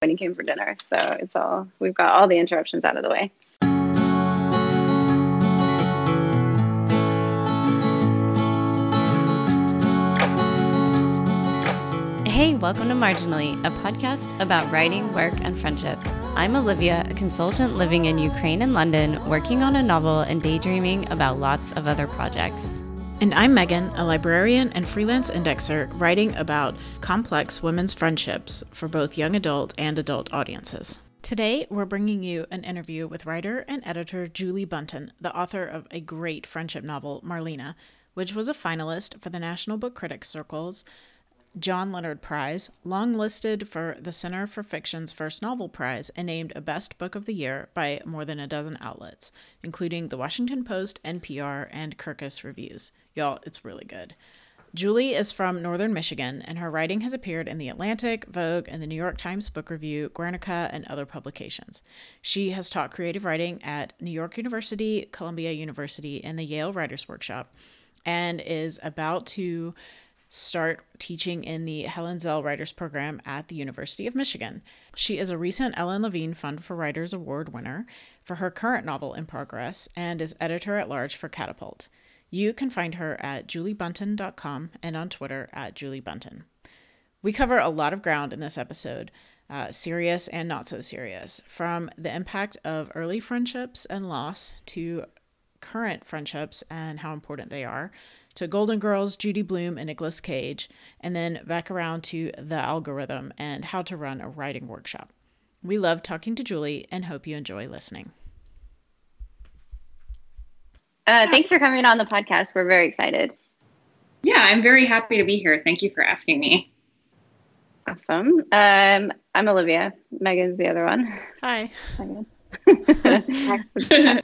when he came for dinner. So it's all, we've got all the interruptions out of the way. Hey, welcome to Marginally, a podcast about writing, work, and friendship. I'm Olivia, a consultant living in Ukraine and London, working on a novel and daydreaming about lots of other projects. And I'm Megan, a librarian and freelance indexer, writing about complex women's friendships for both young adult and adult audiences. Today, we're bringing you an interview with writer and editor Julie Buntin, the author of a great friendship novel, Marlena, which was a finalist for the National Book Critics Circle's John Leonard Prize, long listed for the Center for Fiction's First Novel Prize, and named a Best Book of the Year by more than a dozen outlets, including the Washington Post, NPR, and Kirkus Reviews. Y'all, it's really good. Julie is from Northern Michigan, and her writing has appeared in The Atlantic, Vogue, and the New York Times Book Review, Guernica, and other publications. She has taught creative writing at New York University, Columbia University, and the Yale Writers Workshop, and is about to start teaching in the Helen Zell Writers Program at the University of Michigan. She is a recent Ellen Levine Fund for Writers Award winner for her current novel in progress and is editor at large for Catapult. You can find her at juliebuntin.com and on Twitter at juliebunton. We cover a lot of ground in this episode, uh, serious and not so serious, from the impact of early friendships and loss to current friendships and how important they are, to Golden Girls, Judy Blume, and Nicolas Cage, and then back around to the algorithm and how to run a writing workshop. We love talking to Julie and hope you enjoy listening. Uh, thanks for coming on the podcast. We're very excited. Yeah, I'm very happy to be here. Thank you for asking me. Awesome. Um, I'm Olivia. Megan's the other one. Hi.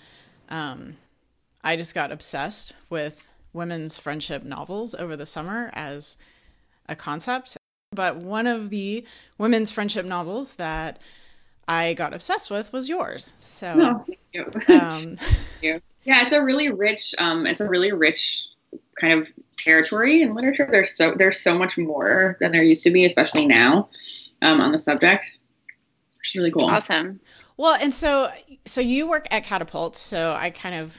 um, I just got obsessed with women's friendship novels over the summer as a concept. But one of the women's friendship novels that I got obsessed with was yours. So, oh, thank you. Um, thank you. Yeah, it's a really rich. Um, it's a really rich kind of territory in literature. There's so there's so much more than there used to be, especially now, um, on the subject. It's really cool. Awesome. Well, and so so you work at Catapult, so I kind of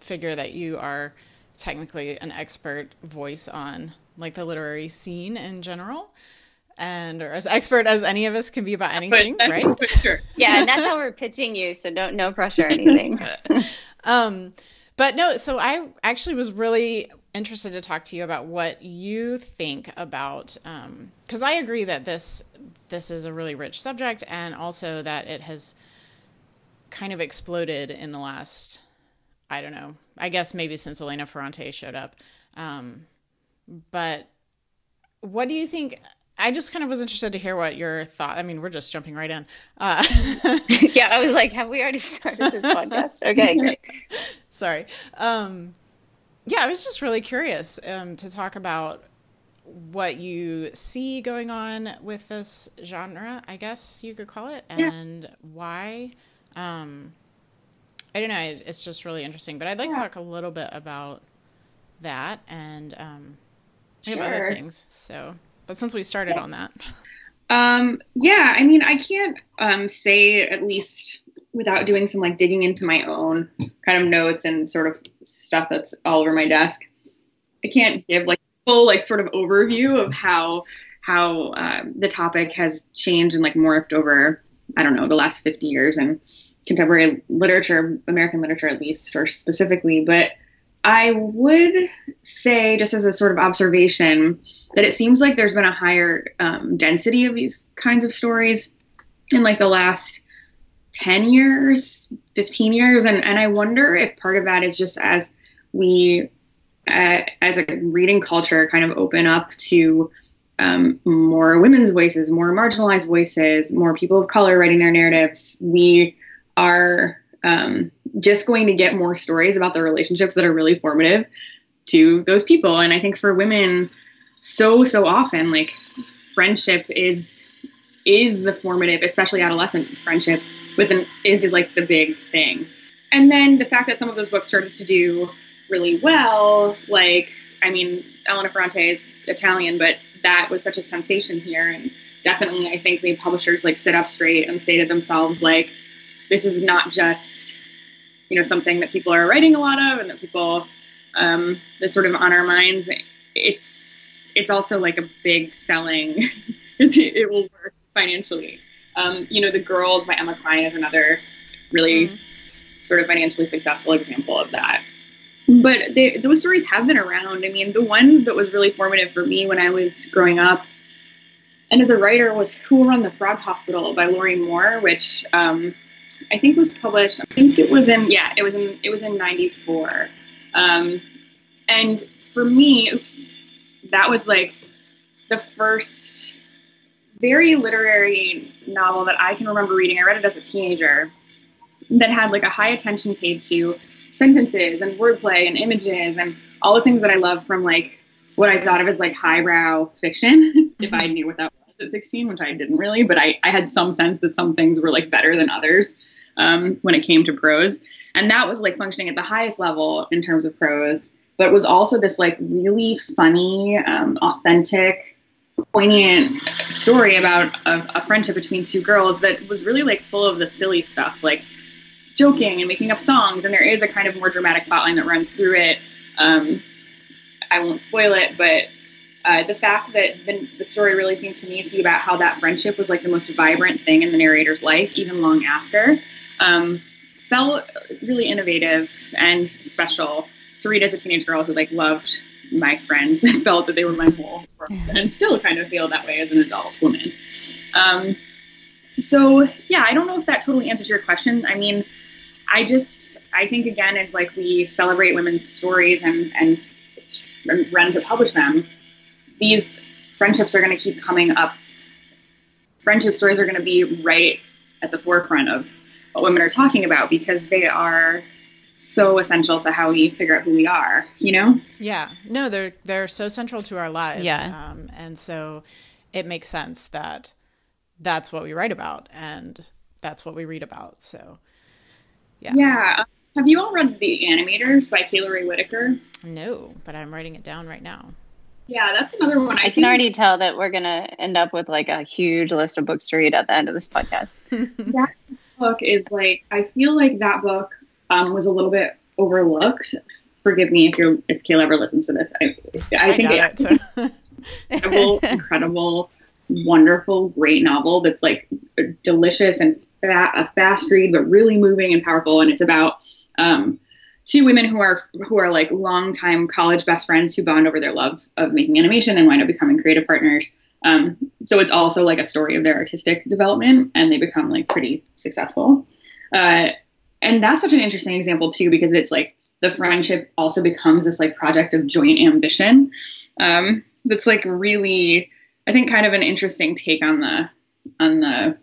figure that you are technically an expert voice on like the literary scene in general and or as expert as any of us can be about anything, but, right? Sure. yeah, and that's how we're pitching you, so don't no pressure or anything. um, but no, so I actually was really interested to talk to you about what you think about because um, I agree that this this is a really rich subject and also that it has kind of exploded in the last I don't know. I guess maybe since Elena Ferrante showed up. Um, but what do you think? I just kind of was interested to hear what your thought. I mean, we're just jumping right in. Uh, yeah, I was like, have we already started this podcast? Okay, great. Sorry. Um, yeah, I was just really curious um, to talk about what you see going on with this genre, I guess you could call it, and yeah. why. Um, I don't know. It's just really interesting. But I'd like yeah. to talk a little bit about that and um, we sure. have other things. So, but since we started on that, um, yeah, I mean, I can't um, say at least without doing some like digging into my own kind of notes and sort of stuff that's all over my desk. I can't give like full like sort of overview of how how um, the topic has changed and like morphed over I don't know the last 50 years and contemporary literature, American literature at least, or specifically. But I would say, just as a sort of observation, that it seems like there's been a higher um, density of these kinds of stories in like the last 10 years, 15 years. And, and I wonder if part of that is just as we, uh, as a reading culture, kind of open up to um, more women's voices, more marginalized voices, more people of color writing their narratives, we are um, just going to get more stories about the relationships that are really formative to those people. And I think for women, so so often, like friendship is is the formative, especially adolescent friendship, with an is like the big thing. And then the fact that some of those books started to do really well, like I mean, Elena Ferrante is Italian, but that was such a sensation here, and definitely I think the publishers like sit up straight and say to themselves like, this is not just you know something that people are writing a lot of and that people um, that's sort of on our minds. It's it's also like a big selling. it will work financially. Um, you know, The Girls by Emma Cline is another really mm. sort of financially successful example of that. But they, those stories have been around. I mean, the one that was really formative for me when I was growing up and as a writer was Who Run the Frog Hospital by Lorrie Moore, which um, I think was published. I think it was in yeah, it was in it was in '94. Um, and for me, oops, that was like the first very literary novel that I can remember reading. I read it as a teenager that had like a high attention paid to sentences and wordplay and images and all the things that I love from like what I thought of as like highbrow fiction, if I knew what that was at 16, which I didn't really, but I, I had some sense that some things were like better than others um, when it came to prose. And that was like functioning at the highest level in terms of prose, but it was also this like really funny, um, authentic, poignant story about a, a friendship between two girls that was really like full of the silly stuff, like joking and making up songs. And there is a kind of more dramatic plotline that runs through it. Um, I won't spoil it, but uh, the fact that the, the, story really seemed to me to be about how that friendship was like the most vibrant thing in the narrator's life, even long after, um, felt really innovative and special to read as a teenage girl who like loved my friends and felt that they were my whole world, and still kind of feel that way as an adult woman. Um, so yeah, I don't know if that totally answers your question. I mean, I just I think again as like we celebrate women's stories and and run to publish them, these friendships are going to keep coming up. Friendship stories are going to be right at the forefront of what women are talking about because they are so essential to how we figure out who we are you know? Yeah. No they're they're so central to our lives. Yeah. Um, and so it makes sense that that's what we write about and that's what we read about. So yeah yeah have you all read the animators by Kayla Rae Whitaker no but i'm writing it down right now yeah, that's another one. I, I can already tell that we're gonna end up with like a huge list of books to read at the end of this podcast. that book is like I feel like that book um, was a little bit overlooked. Forgive me if you're if Kayla ever listens to this. I, I, I think it's it, incredible, incredible, wonderful, great novel that's like delicious and a fast read, but really moving and powerful. And it's about um, two women who are who are like longtime college best friends who bond over their love of making animation and wind up becoming creative partners. Um, so it's also like a story of their artistic development, and they become like pretty successful. Uh, and that's such an interesting example too, because it's like the friendship also becomes this like project of joint ambition. Um, that's like really, I think, kind of an interesting take on the on the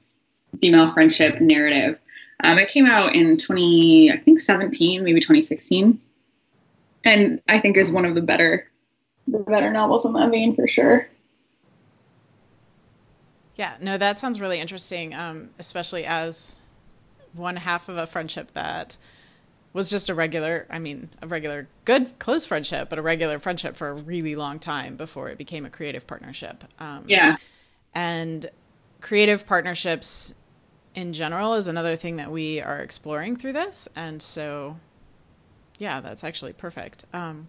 female friendship narrative. Um, it came out in 20, I think 17, maybe 2016, and I think is one of the better, the better novels in that vein for sure. Yeah, no, that sounds really interesting, um, especially as one half of a friendship that was just a regular, I mean, a regular good close friendship, but a regular friendship for a really long time before it became a creative partnership. Um, yeah. And creative partnerships in general is another thing that we are exploring through this. And so, yeah, that's actually perfect. Um,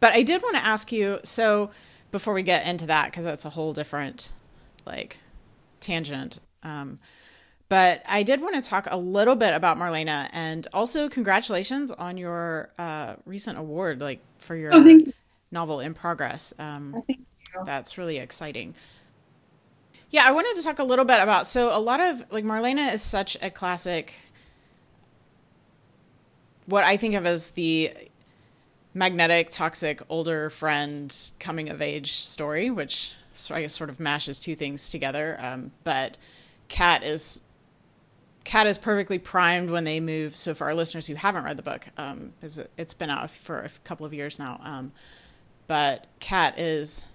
but I did want to ask you so before we get into that, because that's a whole different like tangent. Um, but I did want to talk a little bit about Marlena and also congratulations on your uh, recent award, like for your oh, you. novel in progress. Um, oh, that's really exciting. Yeah, I wanted to talk a little bit about so a lot of like Marlena is such a classic what I think of as the magnetic, toxic, older friend coming of age story, which I guess sort of mashes two things together. Um, but Kat is Kat is perfectly primed when they move. So for our listeners who haven't read the book, um, it's been out for a couple of years now. Um, but Kat is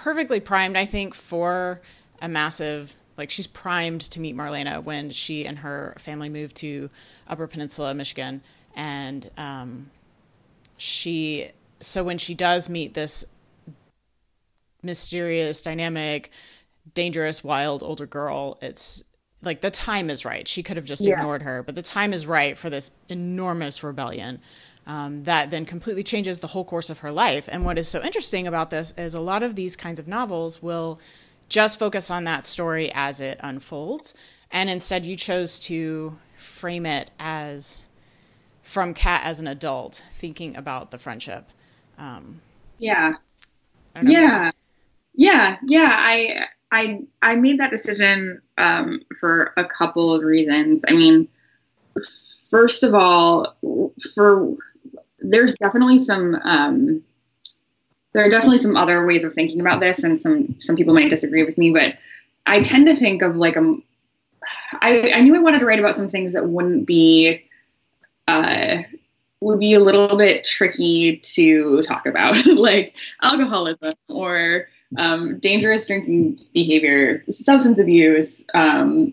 perfectly primed, I think, for a massive like she's primed to meet Marlena when she and her family moved to Upper Peninsula, Michigan, and um, she so when she does meet this mysterious, dynamic, dangerous, wild older girl. It's like the time is right. She could have just Yeah. ignored her, but the time is right for this enormous rebellion um, that then completely changes the whole course of her life. And what is so interesting about this is a lot of these kinds of novels will just focus on that story as it unfolds. And instead, you chose to frame it as from Kat as an adult, thinking about the friendship. Um, Yeah. I don't know if- Yeah. Yeah. Yeah. I I I made that decision um, for a couple of reasons. I mean, first of all, for there's definitely some um, there are definitely some other ways of thinking about this, and some some people might disagree with me, but I tend to think of like a I, I knew I wanted to write about some things that wouldn't be uh, would be a little bit tricky to talk about, like alcoholism or um, dangerous drinking behavior, substance abuse, um,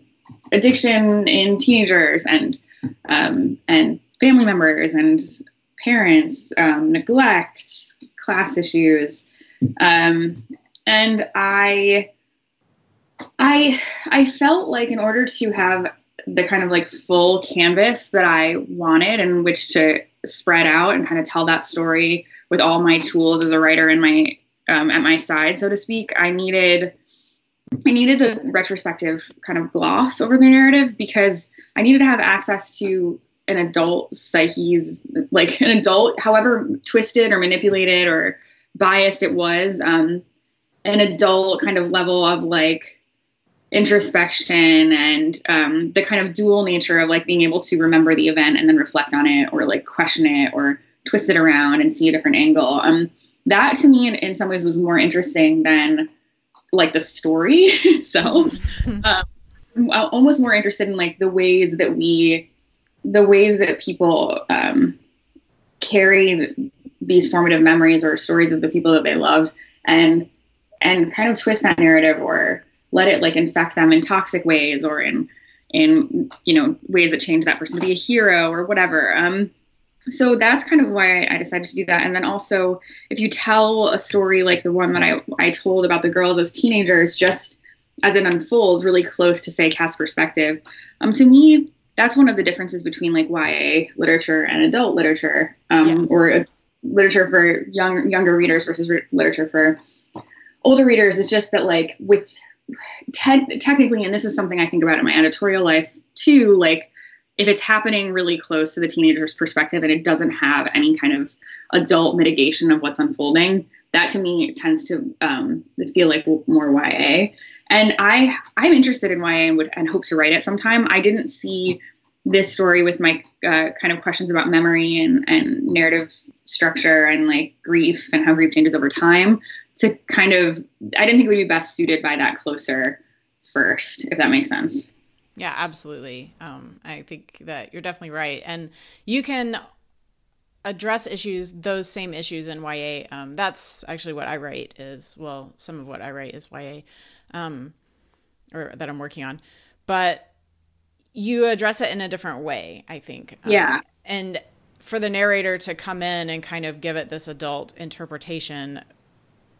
addiction in teenagers, and um, and family members and parents, um, neglect, class issues, um, and I. I I felt like in order to have the kind of like full canvas that I wanted and which to spread out and kind of tell that story with all my tools as a writer in my um, at my side, so to speak, I needed I needed the retrospective kind of gloss over the narrative because I needed to have access to an adult psyche's like an adult, however twisted or manipulated or biased it was, um, an adult kind of level of like introspection and um, the kind of dual nature of like being able to remember the event and then reflect on it or like question it or twist it around and see a different angle. Um, that to me in, in some ways was more interesting than like the story itself. um, almost more interested in like the ways that we, the ways that people um, carry these formative memories or stories of the people that they loved and and kind of twist that narrative or let it like infect them in toxic ways or in in you know ways that change that person to be a hero or whatever. Um so that's kind of why I decided to do that. And then also if you tell a story like the one that I, I told about the girls as teenagers just as it unfolds really close to say Kat's perspective um to me that's one of the differences between like YA literature and adult literature um Yes. or literature for young younger readers versus re- literature for older readers is just that like with te- technically, and this is something I think about in my editorial life too, like if it's happening really close to the teenager's perspective and it doesn't have any kind of adult mitigation of what's unfolding, that to me tends to um, feel like more YA. And I I'm interested in YA and would and hope to write it sometime. I didn't see this story with my uh, kind of questions about memory and, and narrative structure and like grief and how grief changes over time to kind of I didn't think it would be best suited by that closer first, if that makes sense. Yeah, absolutely. Um, I think that you're definitely right, and you can address issues, those same issues in YA. Um, that's actually what I write. Is well, some of what I write is YA, um, or that I'm working on, but you address it in a different way. I think. Um, Yeah. and for the narrator to come in and kind of give it this adult interpretation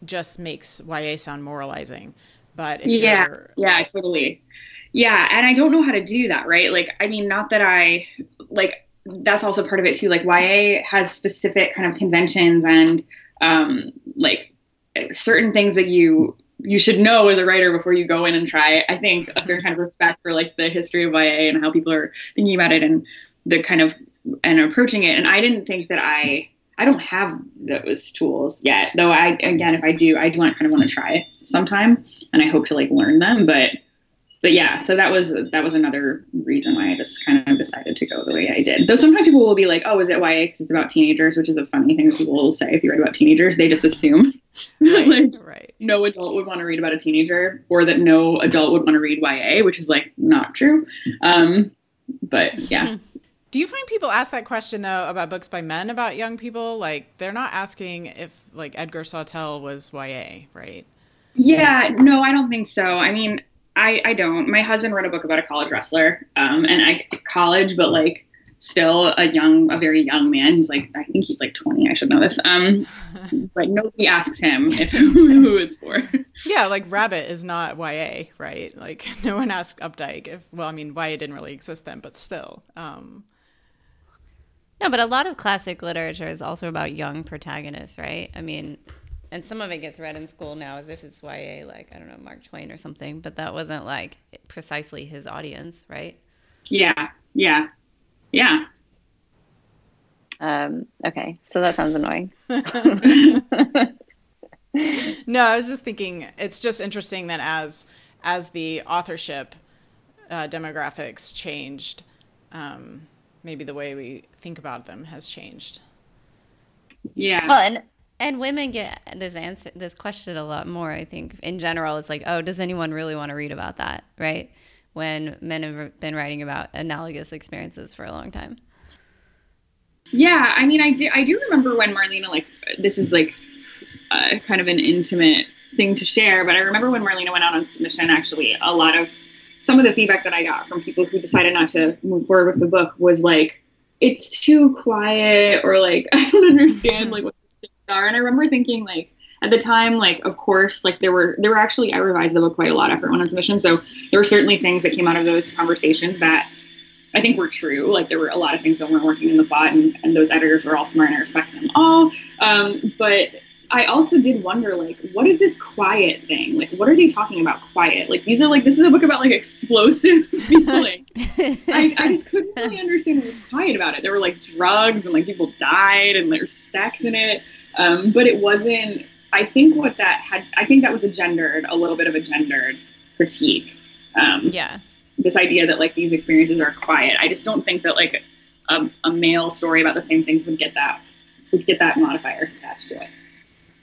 just makes YA sound moralizing. But if Yeah. you're Yeah, totally. Yeah, and I don't know how to do that, right? Like, I mean, not that I like that's also part of it too. Like, YA has specific kind of conventions and um, like certain things that you you should know as a writer before you go in and try. I think a certain kind of respect for like the history of YA and how people are thinking about it and the kind of and approaching it. And I didn't think that I I don't have those tools yet, though. I again, if I do, I do want kind of want to try it sometime, and I hope to like learn them. But but yeah, so that was that was another reason why I just kind of decided to go the way I did. Though sometimes people will be like, "Oh, is it YA because it's about teenagers?" Which is a funny thing that people will say if you write about teenagers. They just assume right, like right. no adult would want to read about a teenager, or that no adult would want to read YA, which is like not true. Um, but yeah. Do you find people ask that question though about books by men about young people? Like they're not asking if like Edgar Sawtelle was YA, right? Yeah, no, I don't think so. I mean, I, I don't. My husband wrote a book about a college wrestler, um, and I college, but like still a young, a very young man. He's like, I think he's like 20. I should know this. Um, but nobody asks him if who it's for. Yeah, like Rabbit is not YA, right? Like no one asked Updike if. Well, I mean, YA didn't really exist then, but still. Um, no, but a lot of classic literature is also about young protagonists, right? I mean, and some of it gets read in school now as if it's YA, like I don't know, Mark Twain or something. But that wasn't like precisely his audience, right? Yeah, yeah, yeah. Um, okay, so that sounds annoying. no, I was just thinking it's just interesting that as as the authorship uh, demographics changed, um, maybe the way we think about them has changed. Yeah. Well, and and women get this answer, this question a lot more. I think in general, it's like, oh, does anyone really want to read about that, right? When men have been writing about analogous experiences for a long time. Yeah, I mean, I do. I do remember when Marlena, like, this is like uh, kind of an intimate thing to share, but I remember when Marlena went out on submission. Actually, a lot of some of the feedback that I got from people who decided not to move forward with the book was like, it's too quiet, or like, I don't understand like what are. And I remember thinking like at the time, like of course, like there were there were actually I revised the book quite a lot after it went on submission, so there were certainly things that came out of those conversations that I think were true. Like there were a lot of things that weren't working in the plot, and, and those editors were all smart, and I respect them all. Um, but I also did wonder, like, what is this quiet thing? Like, what are they talking about? Quiet? Like, these are like this is a book about like explosive feeling. I, I just couldn't really understand what was quiet about it. There were like drugs and like people died and there's sex in it, um, but it wasn't. I think what that had, I think that was a gendered, a little bit of a gendered critique. Um, yeah. This idea that like these experiences are quiet. I just don't think that like a, a male story about the same things would get that would get that modifier attached to it.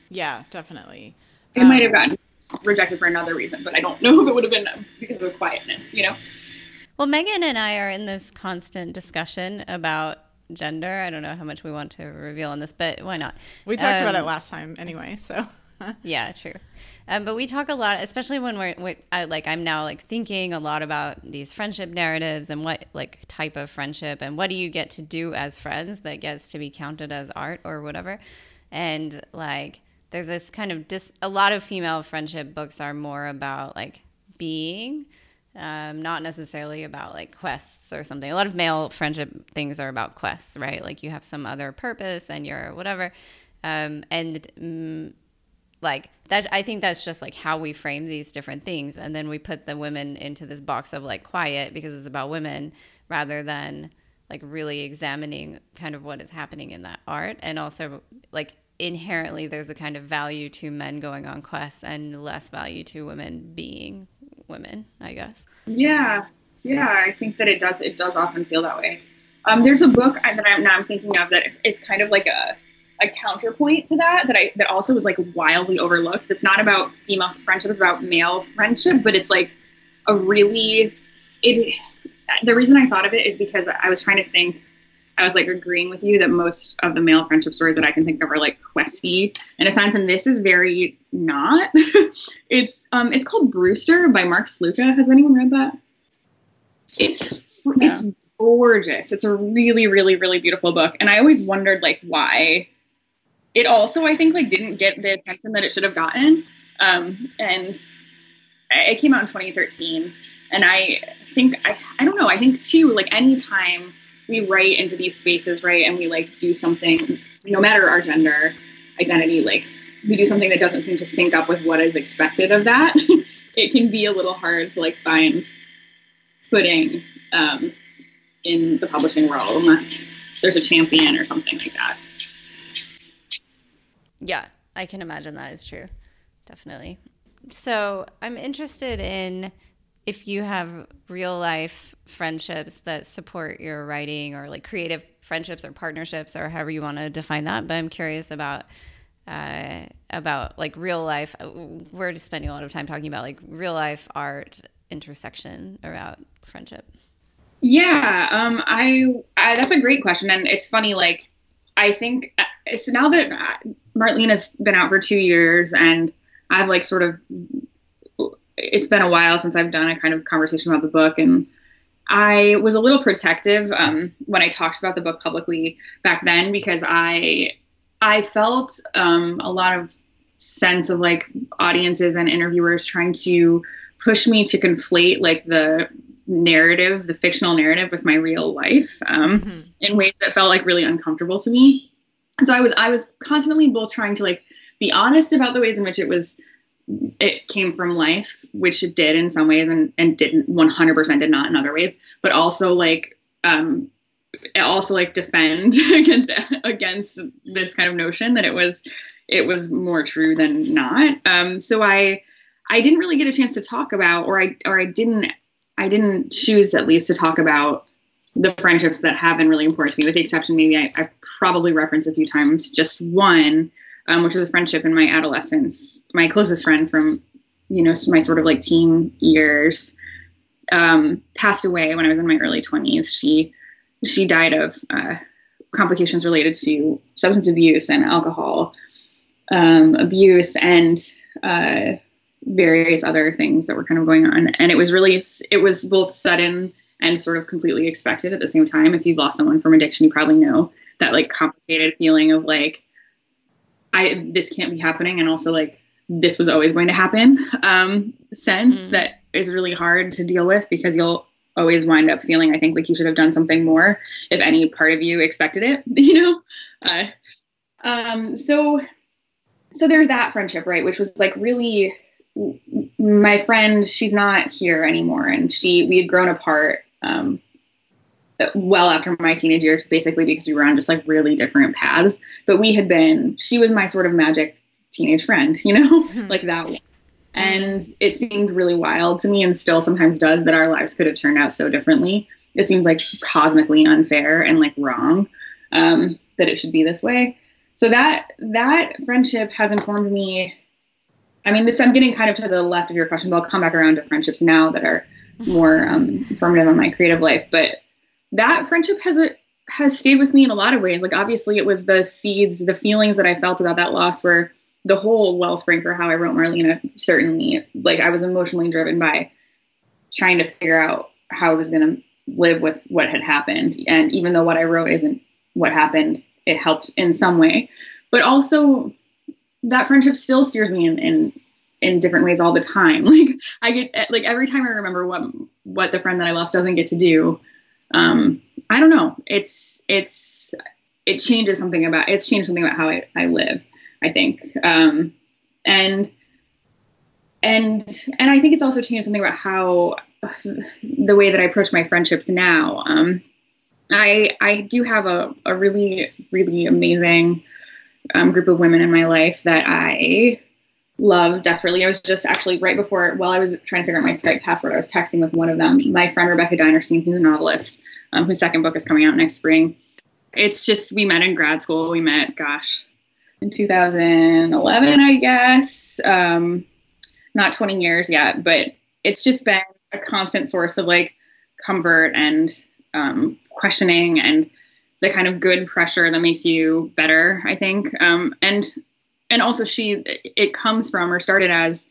Yeah, definitely. It um, might have gotten rejected for another reason, but I don't know if it would have been because of quietness, you know? Well, Megan and I are in this constant discussion about gender. I don't know how much we want to reveal on this, but why not? We talked um, about it um, last time anyway, so. yeah, true. Um, but we talk a lot, especially when we're with, I, like I'm now like thinking a lot about these friendship narratives and what like type of friendship and what do you get to do as friends that gets to be counted as art or whatever, and like there's this kind of dis- a lot of female friendship books are more about like being um, not necessarily about like quests or something. A lot of male friendship things are about quests, right? Like you have some other purpose and you're whatever. Um, and mm, like that, I think that's just like how we frame these different things. And then we put the women into this box of like quiet because it's about women rather than like really examining kind of what is happening in that art and also like inherently there's a kind of value to men going on quests and less value to women being women i guess. Yeah yeah i think that it does it does often feel that way. Um, there's a book that i'm now i'm thinking of that is kind of like a a counterpoint to that that i that also was like wildly overlooked. It's not about female friendship it's about male friendship but it's like a really it the reason i thought of it is because i was trying to think I was like agreeing with you that most of the male friendship stories that I can think of are like questy in a sense, and this is very not. it's um it's called Brewster by Mark Slouka. Has anyone read that? It's yeah. it's gorgeous. It's a really really really beautiful book, and I always wondered like why. It also I think like didn't get the attention that it should have gotten, um, and it came out in 2013, and I think I I don't know I think too like anytime we write into these spaces, right? And we like do something, no matter our gender identity, like we do something that doesn't seem to sync up with what is expected of that. it can be a little hard to like find footing um, in the publishing world unless there's a champion or something like that. Yeah, I can imagine that is true. Definitely. So I'm interested in if you have real life friendships that support your writing or like creative friendships or partnerships or however you want to define that but i'm curious about uh, about like real life we're just spending a lot of time talking about like real life art intersection around friendship. Yeah um I, I that's a great question and it's funny like i think uh, so now that uh, marlena's been out for two years and i've like sort of it's been a while since I've done a kind of conversation about the book and I was a little protective um, when I talked about the book publicly back then because I I felt um, a lot of sense of like audiences and interviewers trying to push me to conflate like the narrative, the fictional narrative, with my real life um, mm-hmm. in ways that felt like really uncomfortable to me. And so I was I was constantly both trying to like be honest about the ways in which it was it came from life, which it did in some ways and, and didn't 100% did not in other ways, but also like, um, it also like defend against, against this kind of notion that it was, it was more true than not. Um, so I, I didn't really get a chance to talk about, or I, or I didn't, I didn't choose at least to talk about the friendships that have been really important to me, with the exception maybe I, I've probably referenced a few times, just one, um, which was a friendship in my adolescence. My closest friend from, you know, my sort of like teen years, um, passed away when I was in my early 20s. She she died of uh, complications related to substance abuse and alcohol um, abuse and uh, various other things that were kind of going on. And it was really it was both sudden and sort of completely expected at the same time. If you've lost someone from addiction, you probably know that like complicated feeling of like I this can't be happening, and also like this was always going to happen um, sense mm-hmm. that is really hard to deal with because you'll always wind up feeling I think like you should have done something more if any part of you expected it, you know. Uh, um, so so there's that friendship, right, which was like really my friend. She's not here anymore, and she we had grown apart. Um, well after my teenage years, basically because we were on just like really different paths. But we had been, she was my sort of magic teenage friend, you know, mm-hmm. like that. And it seemed really wild to me and still sometimes does that our lives could have turned out so differently. It seems like cosmically unfair and like wrong um, that it should be this way. So that that friendship has informed me. I mean, I'm getting kind of to the left of your question, but I'll come back around to friendships now that are more um, formative in my creative life. But that friendship has a has stayed with me in a lot of ways. Like obviously it was the seeds, the feelings that I felt about that loss were the whole wellspring for how I wrote Marlena. Certainly, like I was emotionally driven by trying to figure out how I was going to live with what had happened. And even though what I wrote isn't what happened, it helped in some way. But also, that friendship still steers me in, in in different ways all the time. Like I get like every time I remember what what the friend that I lost doesn't get to do, um, I don't know. It's it's it changes something about it's changed something about how I, I live. I think, um, and and and I think it's also changed something about how the way that I approach my friendships now. Um, I I do have a, a really really amazing um, group of women in my life that I love desperately. I was just actually right before, while I was trying to figure out my Skype password, I was texting with one of them, my friend Rebecca Dinerstein, who's a novelist, um, whose second book is coming out next spring. It's just, we met in grad school. We met, gosh, in 2011, I guess. Um, not 20 years yet, but it's just been a constant source of like comfort and um, questioning and the kind of good pressure that makes you better, I think. Um, and and also she it comes from or started as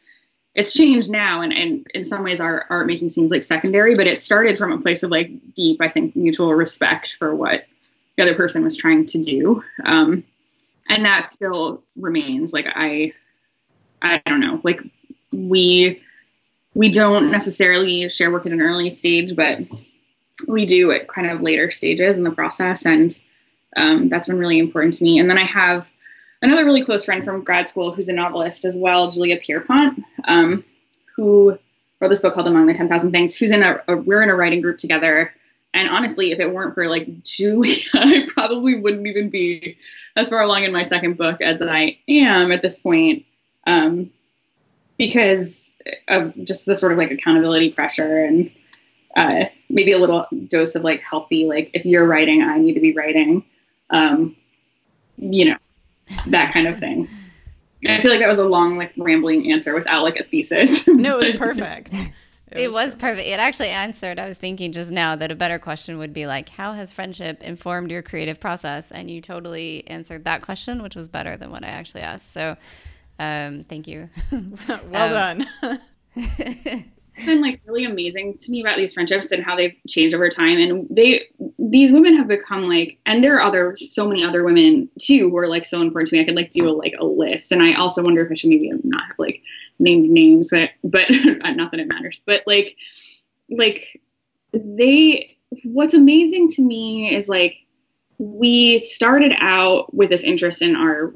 it's changed now and, and in some ways our art making seems like secondary but it started from a place of like deep i think mutual respect for what the other person was trying to do. Um, and that still remains. Like i i don't know. Like we we don't necessarily share work at an early stage but we do at kind of later stages in the process. And um, that's been really important to me. And then i have another really close friend from grad school who's a novelist as well, Julia Pierpont, um, who wrote this book called Among the 10,000 Things, who's in a, a, we're in a writing group together. And honestly, if it weren't for like Julia, I probably wouldn't even be as far along in my second book as I am at this point. Um, because of just the sort of like accountability pressure and uh, maybe a little dose of like healthy, like if you're writing, I need to be writing. Um, you know, that kind of thing. I feel like that was a long, like rambling answer without like a thesis. no, it was perfect. It, it was, was perfect. It actually answered. I was thinking just now that a better question would be like, how has friendship informed your creative process? And you totally answered that question, which was better than what I actually asked. So, um, thank you. well um, done. Been like really amazing to me about these friendships and how they've changed over time. And they, these women have become like, and there are other, so many other women too who are like so important to me. I could like do a, like a list. And I also wonder if I should maybe not have like named names, but, but uh, not that it matters. But like, like they, what's amazing to me is like we started out with this interest in our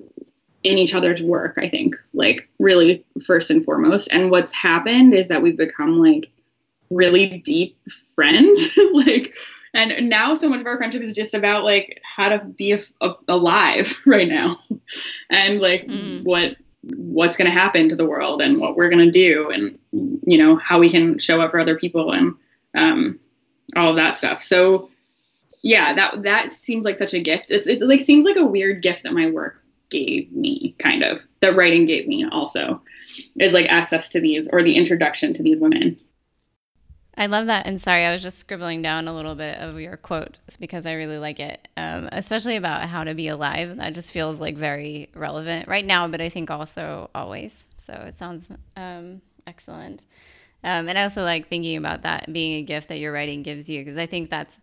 in each other's work, I think, like really first and foremost. And what's happened is that we've become like really deep friends. like, and now so much of our friendship is just about like how to be a, a, alive right now and like mm. what what's going to happen to the world and what we're going to do and you know how we can show up for other people and um, all of that stuff so yeah that that seems like such a gift it's it like seems like a weird gift that my work gave me kind of that writing gave me also is like access to these or the introduction to these women I love that. And sorry, I was just scribbling down a little bit of your quote because I really like it, um, especially about how to be alive. That just feels like very relevant right now, but I think also always. So it sounds um, excellent. Um, and I also like thinking about that being a gift that your writing gives you because I think that's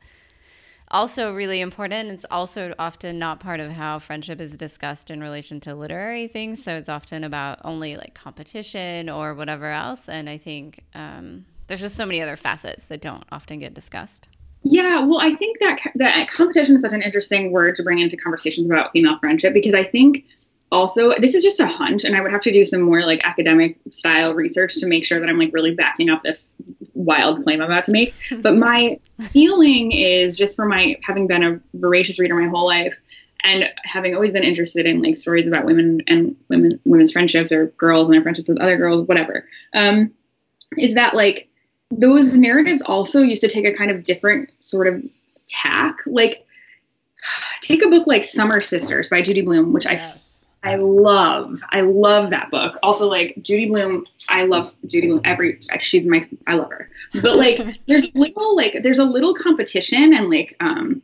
also really important. It's also often not part of how friendship is discussed in relation to literary things. So it's often about only like competition or whatever else. And I think um, there's just so many other facets that don't often get discussed. Yeah, well, I think that that competition is such an interesting word to bring into conversations about female friendship because I think also this is just a hunch and i would have to do some more like academic style research to make sure that i'm like really backing up this wild claim i'm about to make but my feeling is just for my having been a voracious reader my whole life and having always been interested in like stories about women and women women's friendships or girls and their friendships with other girls whatever um, is that like those narratives also used to take a kind of different sort of tack like take a book like summer sisters by judy blume which yes. i I love, I love that book. Also, like Judy Blume, I love Judy Blume. Every she's my, I love her. But like, there's little like, there's a little competition and like, um,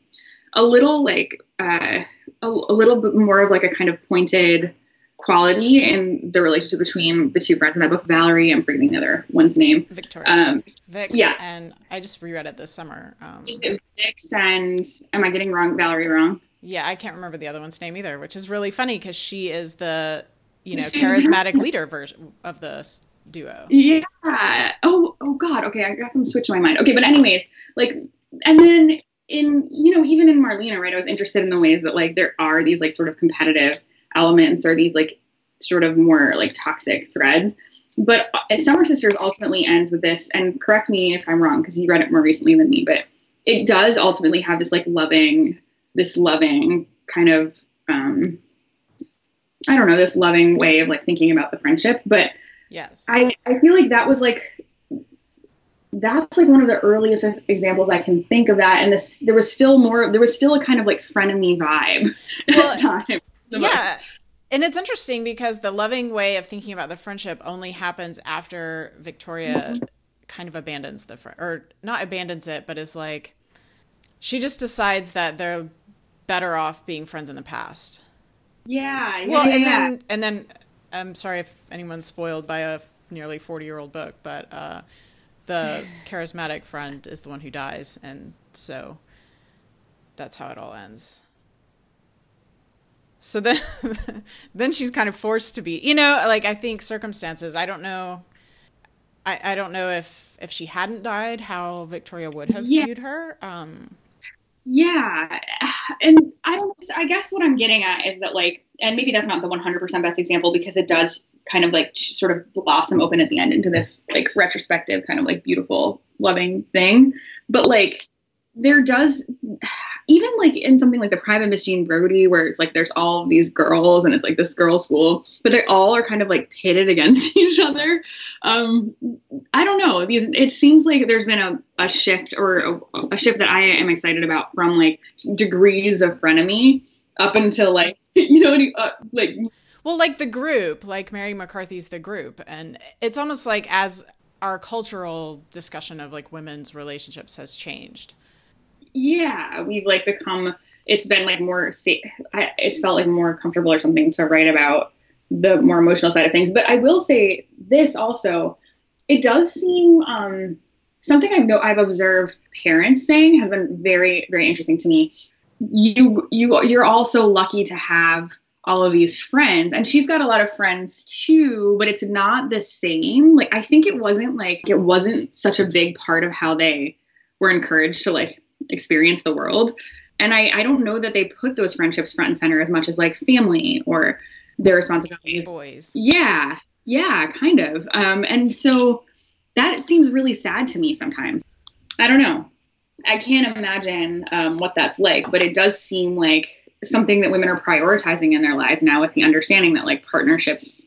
a little like, uh, a, a little bit more of like a kind of pointed quality in the relationship between the two friends in that book. Valerie, I'm forgetting the other one's name. Victoria. Um, Vix, yeah. And I just reread it this summer. Um, Vix and am I getting wrong? Valerie wrong? Yeah, I can't remember the other one's name either, which is really funny because she is the you know charismatic leader version of the duo. Yeah. Oh, oh God. Okay, I got them switch my mind. Okay, but anyways, like, and then in you know even in Marlena, right? I was interested in the ways that like there are these like sort of competitive elements or these like sort of more like toxic threads. But uh, Summer Sisters ultimately ends with this, and correct me if I'm wrong because you read it more recently than me, but it does ultimately have this like loving this loving kind of um, I don't know this loving way of like thinking about the friendship. But yes, I I feel like that was like that's like one of the earliest examples I can think of that. And this there was still more there was still a kind of like frenemy vibe well, at the time. yeah. And it's interesting because the loving way of thinking about the friendship only happens after Victoria mm-hmm. kind of abandons the friend, or not abandons it, but is like, she just decides that they're better off being friends in the past. Yeah. yeah well, and yeah. then and then I'm sorry if anyone's spoiled by a nearly 40 year old book, but uh, the charismatic friend is the one who dies, and so that's how it all ends. So then, then she's kind of forced to be, you know, like I think circumstances. I don't know. I, I don't know if if she hadn't died, how Victoria would have yeah. viewed her. Um, yeah. And I don't, I guess what I'm getting at is that, like, and maybe that's not the 100% best example because it does kind of like sort of blossom open at the end into this like retrospective, kind of like beautiful, loving thing. But like, there does even like in something like the private jean brodie where it's like there's all these girls and it's like this girl school but they all are kind of like pitted against each other. Um i don't know. These it seems like there's been a, a shift or a, a shift that i am excited about from like degrees of frenemy up until like you know uh, like well like the group like mary mccarthy's the group and it's almost like as our cultural discussion of like women's relationships has changed yeah, we've like become. It's been like more. It's felt like more comfortable or something to write about the more emotional side of things. But I will say this also. it does seem um, something I've, I've observed parents saying has been very, very interesting to me. You, you, you're also lucky to have all of these friends and she's got a lot of friends too but it's not the same like i think it wasn't like it wasn't such a big part of how they were encouraged to like experience the world. And i i don't know that they put those friendships front and center as much as like family or their responsibilities. Boys. Yeah. Yeah kind of. Um and so that seems really sad to me sometimes. I don't know. I can't imagine um, what that's like but it does seem like something that women are prioritizing in their lives now with the understanding that like partnerships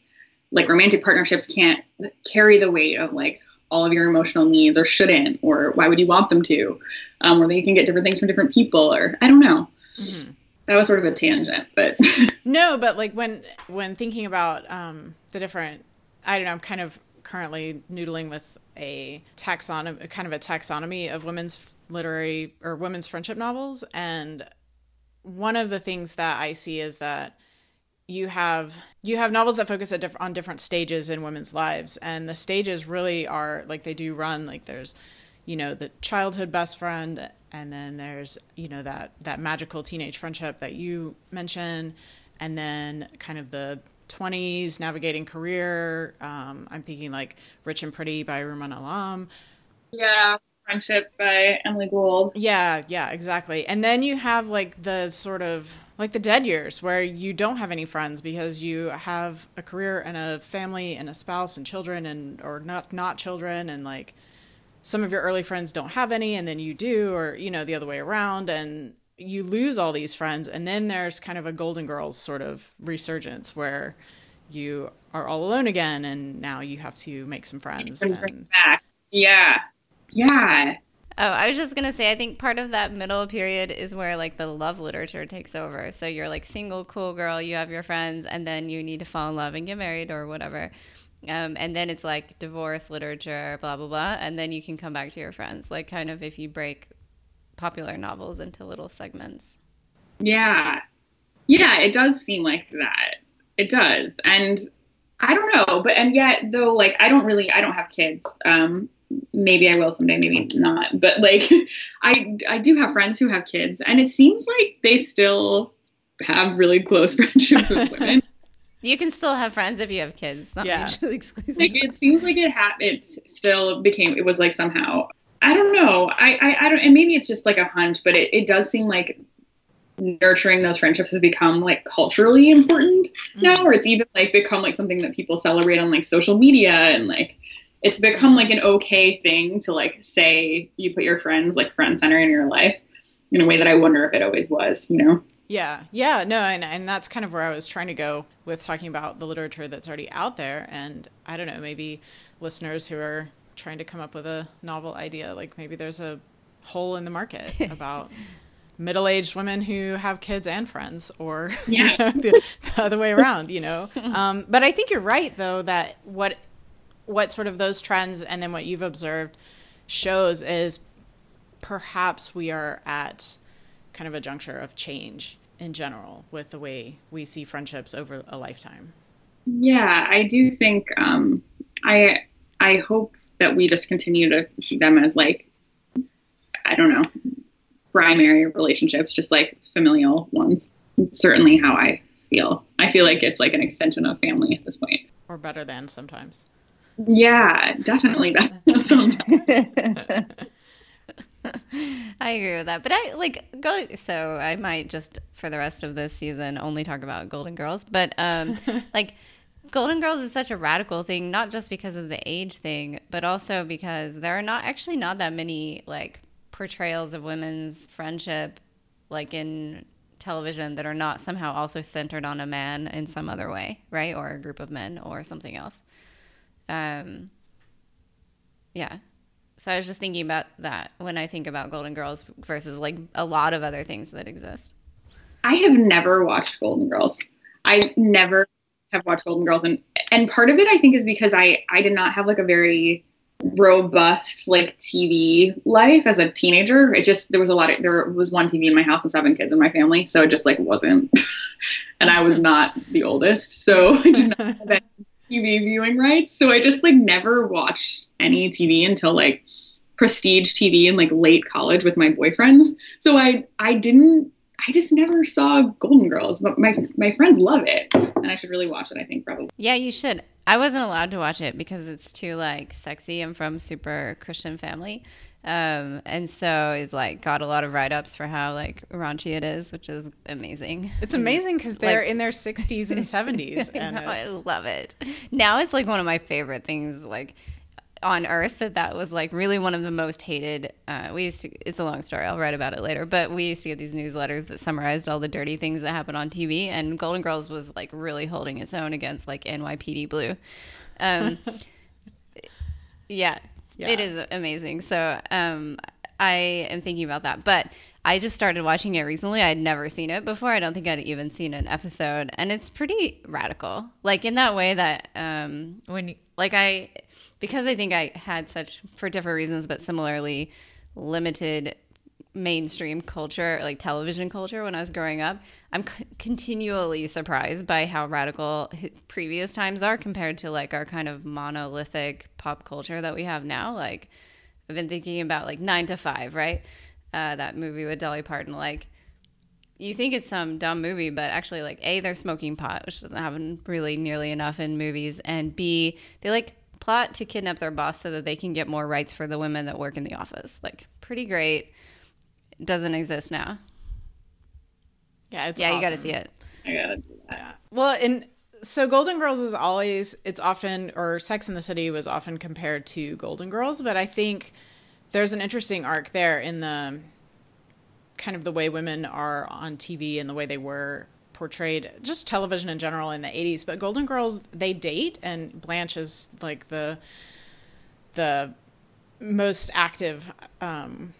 like romantic partnerships can't carry the weight of like all of your emotional needs or shouldn't or why would you want them to um, or you can get different things from different people or i don't know mm-hmm. that was sort of a tangent but no but like when when thinking about um, the different i don't know i'm kind of currently noodling with a taxonomy kind of a taxonomy of women's literary or women's friendship novels and one of the things that I see is that you have you have novels that focus diff- on different stages in women's lives and the stages really are like they do run like there's you know the childhood best friend and then there's you know that that magical teenage friendship that you mentioned and then kind of the 20s navigating career um, i'm thinking like rich and pretty by rumaan alam yeah Friendship by Emily Gould. Yeah, yeah, exactly. And then you have like the sort of like the dead years where you don't have any friends because you have a career and a family and a spouse and children and or not not children and like some of your early friends don't have any and then you do or you know the other way around and you lose all these friends and then there's kind of a golden girls sort of resurgence where you are all alone again and now you have to make some friends and... yeah yeah. Oh, I was just gonna say, I think part of that middle period is where like the love literature takes over. So you're like single, cool girl, you have your friends, and then you need to fall in love and get married or whatever. Um, and then it's like divorce literature, blah blah blah, and then you can come back to your friends. Like kind of if you break popular novels into little segments. Yeah, yeah, it does seem like that. It does, and I don't know, but and yet though, like I don't really, I don't have kids. Um, maybe I will someday, maybe not. But like, I I do have friends who have kids, and it seems like they still have really close friendships with women. You can still have friends if you have kids. Not yeah. mutually exclusive. Like it seems like it had it still became it was like somehow I don't know I, I I don't and maybe it's just like a hunch, but it, it does seem like nurturing those friendships has become like culturally important mm. now, or it's even like become like something that people celebrate on like social media and like it's become like an okay thing to like say you put your friends like front center in your life in a way that I wonder if it always was, you know? Yeah, yeah, no, and, and that's kind of where I was trying to go with talking about the literature that's already out there. And I don't know, maybe listeners who are trying to come up with a novel idea, like maybe there's a hole in the market about middle aged women who have kids and friends, or yeah. you know, the, the, other way around, you know? Um, but I think you're right, though, that what what sort of those trends and then what you've observed shows is perhaps we are at kind of a juncture of change in general with the way we see friendships over a lifetime. Yeah, I do think um, I I hope that we just continue to see them as like I don't know primary relationships, just like familial ones. It's certainly how I feel. I feel like it's like an extension of family at this point, or better than sometimes. Yeah, definitely that. I agree with that. But I like go so I might just for the rest of this season only talk about Golden Girls. But um like Golden Girls is such a radical thing, not just because of the age thing, but also because there are not actually not that many like portrayals of women's friendship like in television that are not somehow also centered on a man in some other way, right? Or a group of men or something else. Um, yeah. So I was just thinking about that when I think about Golden Girls versus like a lot of other things that exist. I have never watched Golden Girls. I never have watched Golden Girls and and part of it I think is because I I did not have like a very robust like TV life as a teenager. It just there was a lot of there was one TV in my house and seven kids in my family, so it just like wasn't. and I was not the oldest, so I did not have TV viewing rights. So I just like never watched any TV until like prestige TV in like late college with my boyfriends. So I I didn't I just never saw Golden Girls, but my my friends love it, and I should really watch it. I think probably. Yeah, you should. I wasn't allowed to watch it because it's too like sexy. I'm from super Christian family, um, and so it's like got a lot of write ups for how like raunchy it is, which is amazing. It's amazing because they're like, in their 60s and 70s, and I love it. Now it's like one of my favorite things. Like on earth that that was like really one of the most hated uh, we used to it's a long story i'll write about it later but we used to get these newsletters that summarized all the dirty things that happened on tv and golden girls was like really holding its own against like nypd blue um, yeah, yeah, it is amazing so um, i am thinking about that but I just started watching it recently. I'd never seen it before. I don't think I'd even seen an episode, and it's pretty radical. Like in that way that um, when you, like I because I think I had such, for different reasons, but similarly limited mainstream culture, like television culture when I was growing up, I'm c- continually surprised by how radical previous times are compared to like our kind of monolithic pop culture that we have now. Like, I've been thinking about like Nine to Five, right? Uh, that movie with Dolly Parton. Like, you think it's some dumb movie, but actually, like, A, they're smoking pot, which doesn't happen really nearly enough in movies, and B, they like plot to kidnap their boss so that they can get more rights for the women that work in the office. Like, pretty great. Doesn't exist now. Yeah, yeah, awesome. you got to see it. I gotta do that. Yeah. Well, and so Golden Girls is always it's often or Sex in the City was often compared to Golden Girls, but I think there's an interesting arc there in the kind of the way women are on TV and the way they were portrayed just television in general in the 80s but golden girls they date and blanche is like the the most active um,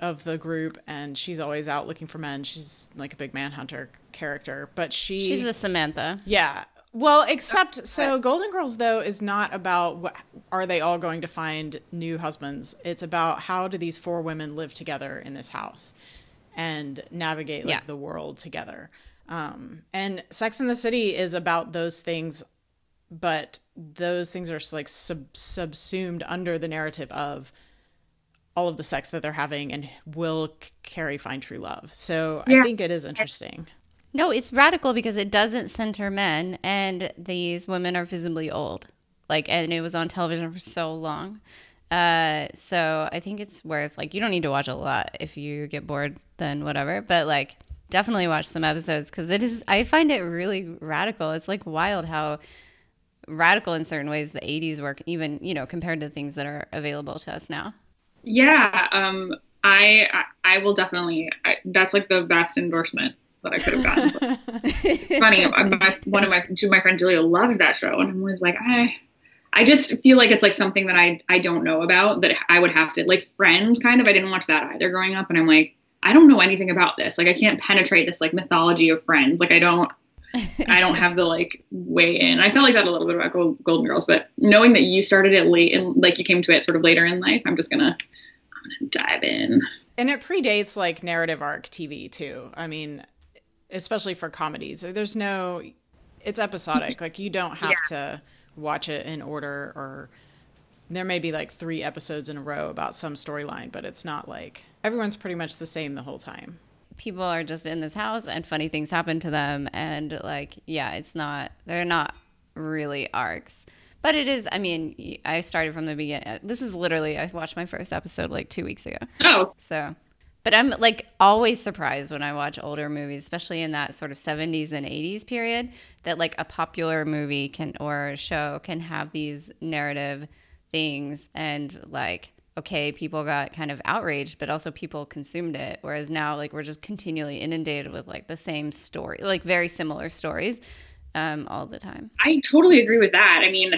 of the group and she's always out looking for men. She's like a big manhunter character but she she's the samantha. Yeah. Well except so golden girls though is not about what are they all going to find new husbands? It's about how do these four women live together in this house and navigate like yeah. the world together. Um, and Sex in the City is about those things, but those things are like sub- subsumed under the narrative of all of the sex that they're having and will Carrie find true love. So yeah. I think it is interesting. No, it's radical because it doesn't center men and these women are visibly old. Like and it was on television for so long. Uh so I think it's worth like you don't need to watch a lot if you get bored then whatever, but like definitely watch some episodes because it is i find it really radical it's like wild how radical in certain ways the 80s were even you know compared to things that are available to us now yeah um i i will definitely I, that's like the best endorsement that i could have gotten funny my, one of my my friend julia loves that show and i'm always like i I just feel like it's like something that I I don't know about that I would have to like Friends kind of I didn't watch that either growing up and I'm like I don't know anything about this. Like I can't penetrate this like mythology of friends. Like I don't I don't have the like way in. I felt like that a little bit about Golden Girls, but knowing that you started it late and like you came to it sort of later in life, I'm just gonna I'm gonna dive in. And it predates like narrative arc TV too. I mean, especially for comedies. There's no it's episodic. like you don't have yeah. to watch it in order or there may be like three episodes in a row about some storyline, but it's not like everyone's pretty much the same the whole time. People are just in this house and funny things happen to them. And like, yeah, it's not, they're not really arcs. But it is, I mean, I started from the beginning. Uh, this is literally, I watched my first episode like two weeks ago. Oh. So, but I'm like always surprised when I watch older movies, especially in that sort of 70s and 80s period, that like a popular movie can or show can have these narrative things and like okay people got kind of outraged but also people consumed it whereas now like we're just continually inundated with like the same story like very similar stories um, all the time i totally agree with that i mean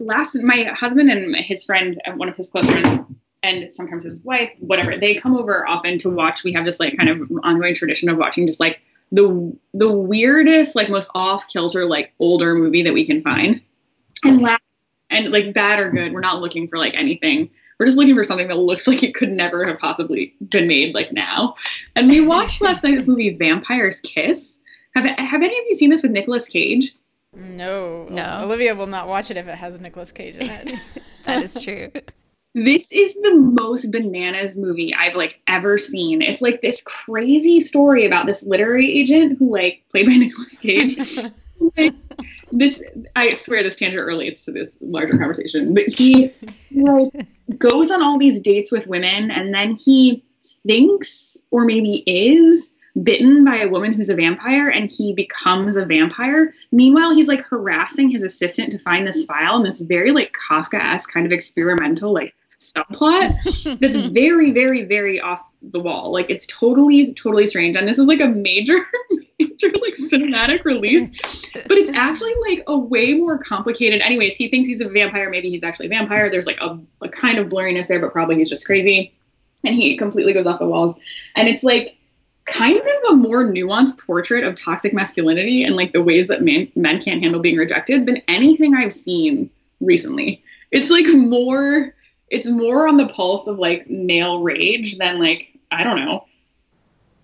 last my husband and his friend uh, one of his close friends and sometimes his wife whatever they come over often to watch we have this like kind of ongoing tradition of watching just like the the weirdest like most off kilter like older movie that we can find and last and like bad or good. We're not looking for like anything. We're just looking for something that looks like it could never have possibly been made like now. And we watched last night this movie Vampire's Kiss. Have have any of you seen this with Nicolas Cage? No, No. Olivia will not watch it if it has Nicolas Cage in it. That is true. This is the most bananas movie I've like ever seen. It's like this crazy story about this literary agent who like played by Nicolas Cage. like, this I swear this tangent relates to this larger conversation. But he like goes on all these dates with women and then he thinks or maybe is bitten by a woman who's a vampire and he becomes a vampire. Meanwhile, he's like harassing his assistant to find this file and this very like Kafka-esque kind of experimental like subplot that's very, very, very off the wall. Like it's totally, totally strange. And this is like a major, major like cinematic release. But it's actually like a way more complicated. Anyways, he thinks he's a vampire. Maybe he's actually a vampire. There's like a, a kind of blurriness there, but probably he's just crazy. And he completely goes off the walls. And it's like kind of a more nuanced portrait of toxic masculinity and like the ways that men men can't handle being rejected than anything I've seen recently. It's like more it's more on the pulse of like male rage than like I don't know.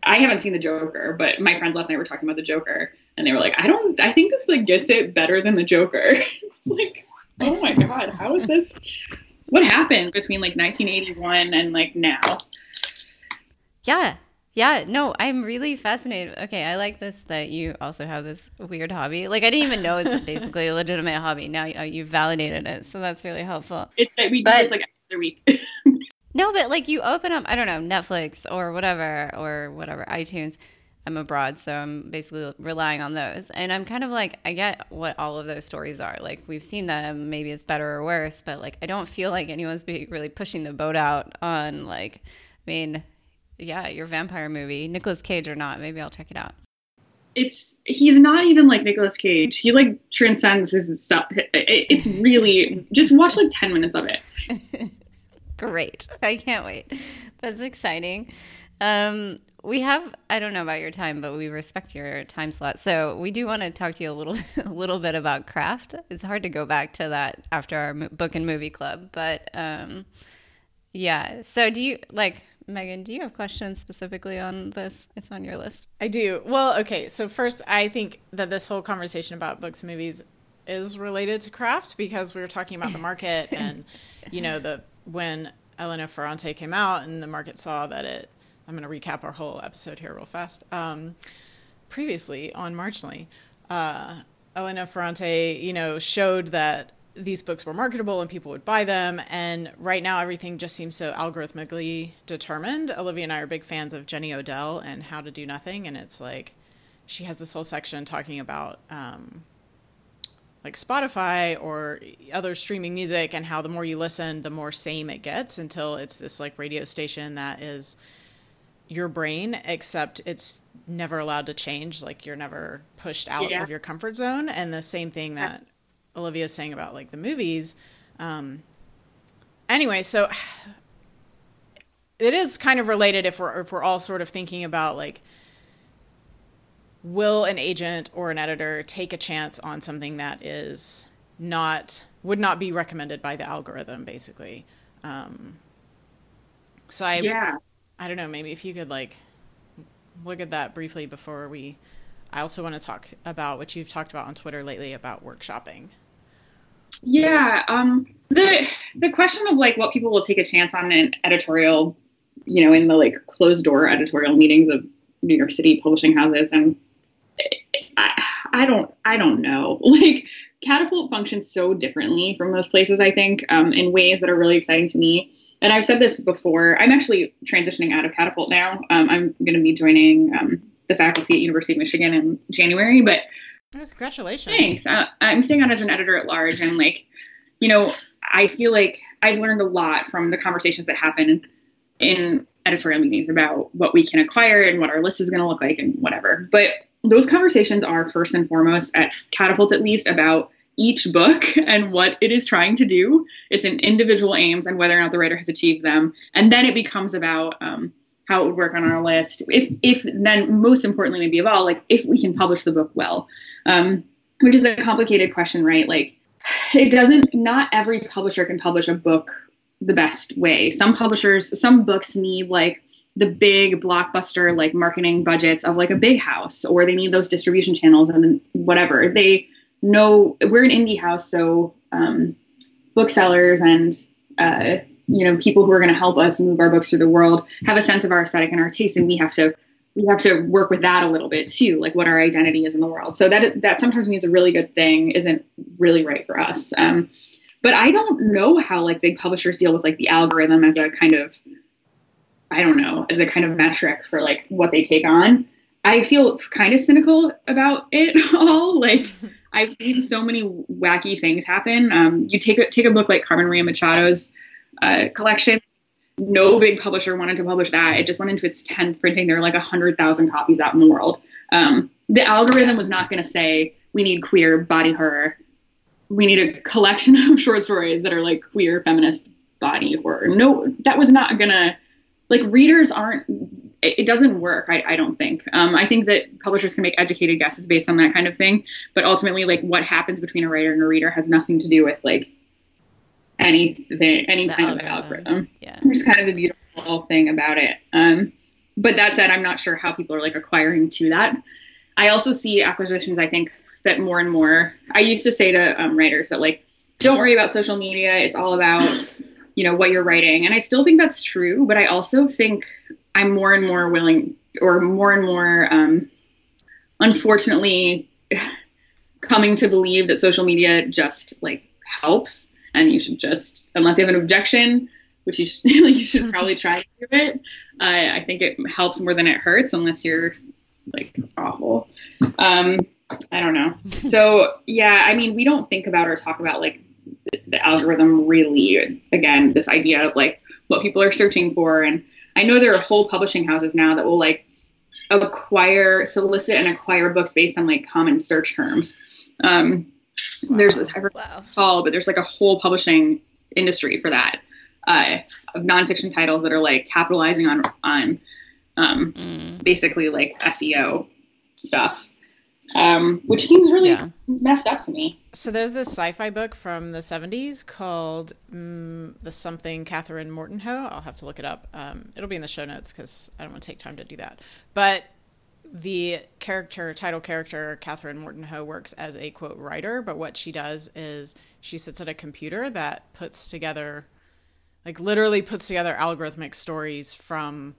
I haven't seen the Joker, but my friends last night were talking about the Joker and they were like, I don't I think this like gets it better than the Joker. it's like, oh my god, how is this what happened between like 1981 and like now? Yeah. Yeah, no, I'm really fascinated. Okay, I like this that you also have this weird hobby. Like, I didn't even know it's basically a legitimate hobby. Now uh, you, you validated it, so that's really helpful. It's like we do But- this like every week. No, but like you open up, I don't know, Netflix or whatever, or whatever, iTunes. I'm abroad, so I'm basically relying on those. And I'm kind of like, I get what all of those stories are. Like, we've seen them. Maybe it's better or worse, but like, I don't feel like anyone's be really pushing the boat out on, like, I mean, yeah, your vampire movie, Nicolas Cage or not. Maybe I'll check it out. it's he's not even like Nicolas Cage. He like transcends his stuff. It's really just watch like 10 minutes of it. Great. I can't wait. That's exciting. Um, we have I don't know about your time, but we respect your time slot. So we do want to talk to you a little a little bit about craft. It's hard to go back to that after our book and movie club, but um, yeah. So do you like Megan, do you have questions specifically on this? It's on your list. I do. Well, okay. So first, I think that this whole conversation about books and movies is related to craft because we were talking about the market and you know the when Elena Ferrante came out and the market saw that it. I'm going to recap our whole episode here real fast. Um, previously on Marginally, uh, Elena Ferrante, you know, showed that these books were marketable and people would buy them. And right now, everything just seems so algorithmically determined. Olivia and I are big fans of Jenny Odell and How to Do Nothing. And it's like she has this whole section talking about um, like Spotify or other streaming music and how the more you listen, the more same it gets until it's this like radio station that is your brain, except it's never allowed to change. Like you're never pushed out Yeah. of your comfort zone. And the same thing that Olivia's saying about like the movies. Um, anyway, so it is kind of related if we're if we're all sort of thinking about like will an agent or an editor take a chance on something that is not would not be recommended by the algorithm basically um, so i Yeah. i don't know maybe if you could like look at that briefly before we i also want to talk about what you've talked about on twitter lately about workshopping Yeah. Um, the the question of like what people will take a chance on in editorial, you know, in the like closed door editorial meetings of New York City publishing houses, and I, I don't I don't know. Like Catapult functions so differently from those places. I think um, in ways that are really exciting to me. And I've said this before. I'm actually transitioning out of Catapult now. Um, I'm going to be joining um, the faculty at University of Michigan in January, but congratulations Thanks. Uh, I'm staying on as an editor at large, and like, you know, I feel like I've learned a lot from the conversations that happen in editorial meetings about what we can acquire and what our list is going to look like and whatever. But those conversations are first and foremost at Catapult, at least, about each book and what it is trying to do. It's an individual aims and whether or not the writer has achieved them, and then it becomes about um, how it would work on our list. If, if then most importantly, maybe of all, like if we can publish the book well, um, which is a complicated question, right? Like it doesn't. Not every publisher can publish a book the best way. Some publishers, some books need like the big blockbuster like marketing budgets of like a big house or they need those distribution channels and whatever they know we're an indie house, so um, booksellers and uh, you know people who are going to help us move our books through the world have a sense of our aesthetic and our taste, and we have to we have to work with that a little bit too, like what our identity is in the world. So that that sometimes means a really good thing isn't really right for us. Um, but I don't know how like big publishers deal with like the algorithm as a kind of I don't know as a kind of metric for like what they take on. I feel kind of cynical about it all. Like I've seen so many wacky things happen. Um, you take a take a book like Carmen Maria Machado's uh, collection. No big publisher wanted to publish that. It just went into its 10th printing. There are like 100,000 copies out in the world. Um, the algorithm was not going to say, we need queer body horror. We need a collection of short stories that are like queer feminist body horror. No, that was not going to, like, readers aren't it, doesn't work. I, I don't think. Um, I think that publishers can make educated guesses based on that kind of thing, but ultimately, like what happens between a writer and a reader has nothing to do with like anything, any the kind algorithm. of algorithm. Yeah, which is kind of the beautiful thing about it. Um, but that said, I'm not sure how people are like acquiring to that. I also see acquisitions. I think that more and more. I used to say to um, writers that like, don't worry about social media. It's all about you know what you're writing, and I still think that's true. But I also think I'm more and more willing, or more and more, um, unfortunately, coming to believe that social media just like helps, and you should just, unless you have an objection, which you should, you should probably try to do it. Uh, I think it helps more than it hurts, unless you're like awful. Um, I don't know. So yeah, I mean, we don't think about or talk about like the, the algorithm really. Again, this idea of like what people are searching for and I know there are whole publishing houses now that will like acquire, solicit, and acquire books based on like common search terms. Um, wow. There's this I wow. call, but there's like a whole publishing industry for that uh, of nonfiction titles that are like capitalizing on on um, mm. basically like SEO stuff um, which seems really yeah. messed up to me. So there's this sci-fi book from the 70s called um, The Something Katherine Mortenhoe. I'll have to look it up. Um, it'll be in the show notes because I don't want to take time to do that. But the character, title character, Katherine Morton Mortenhoe, works as a quote writer. But what she does is she sits at a computer that puts together, like literally puts together algorithmic stories from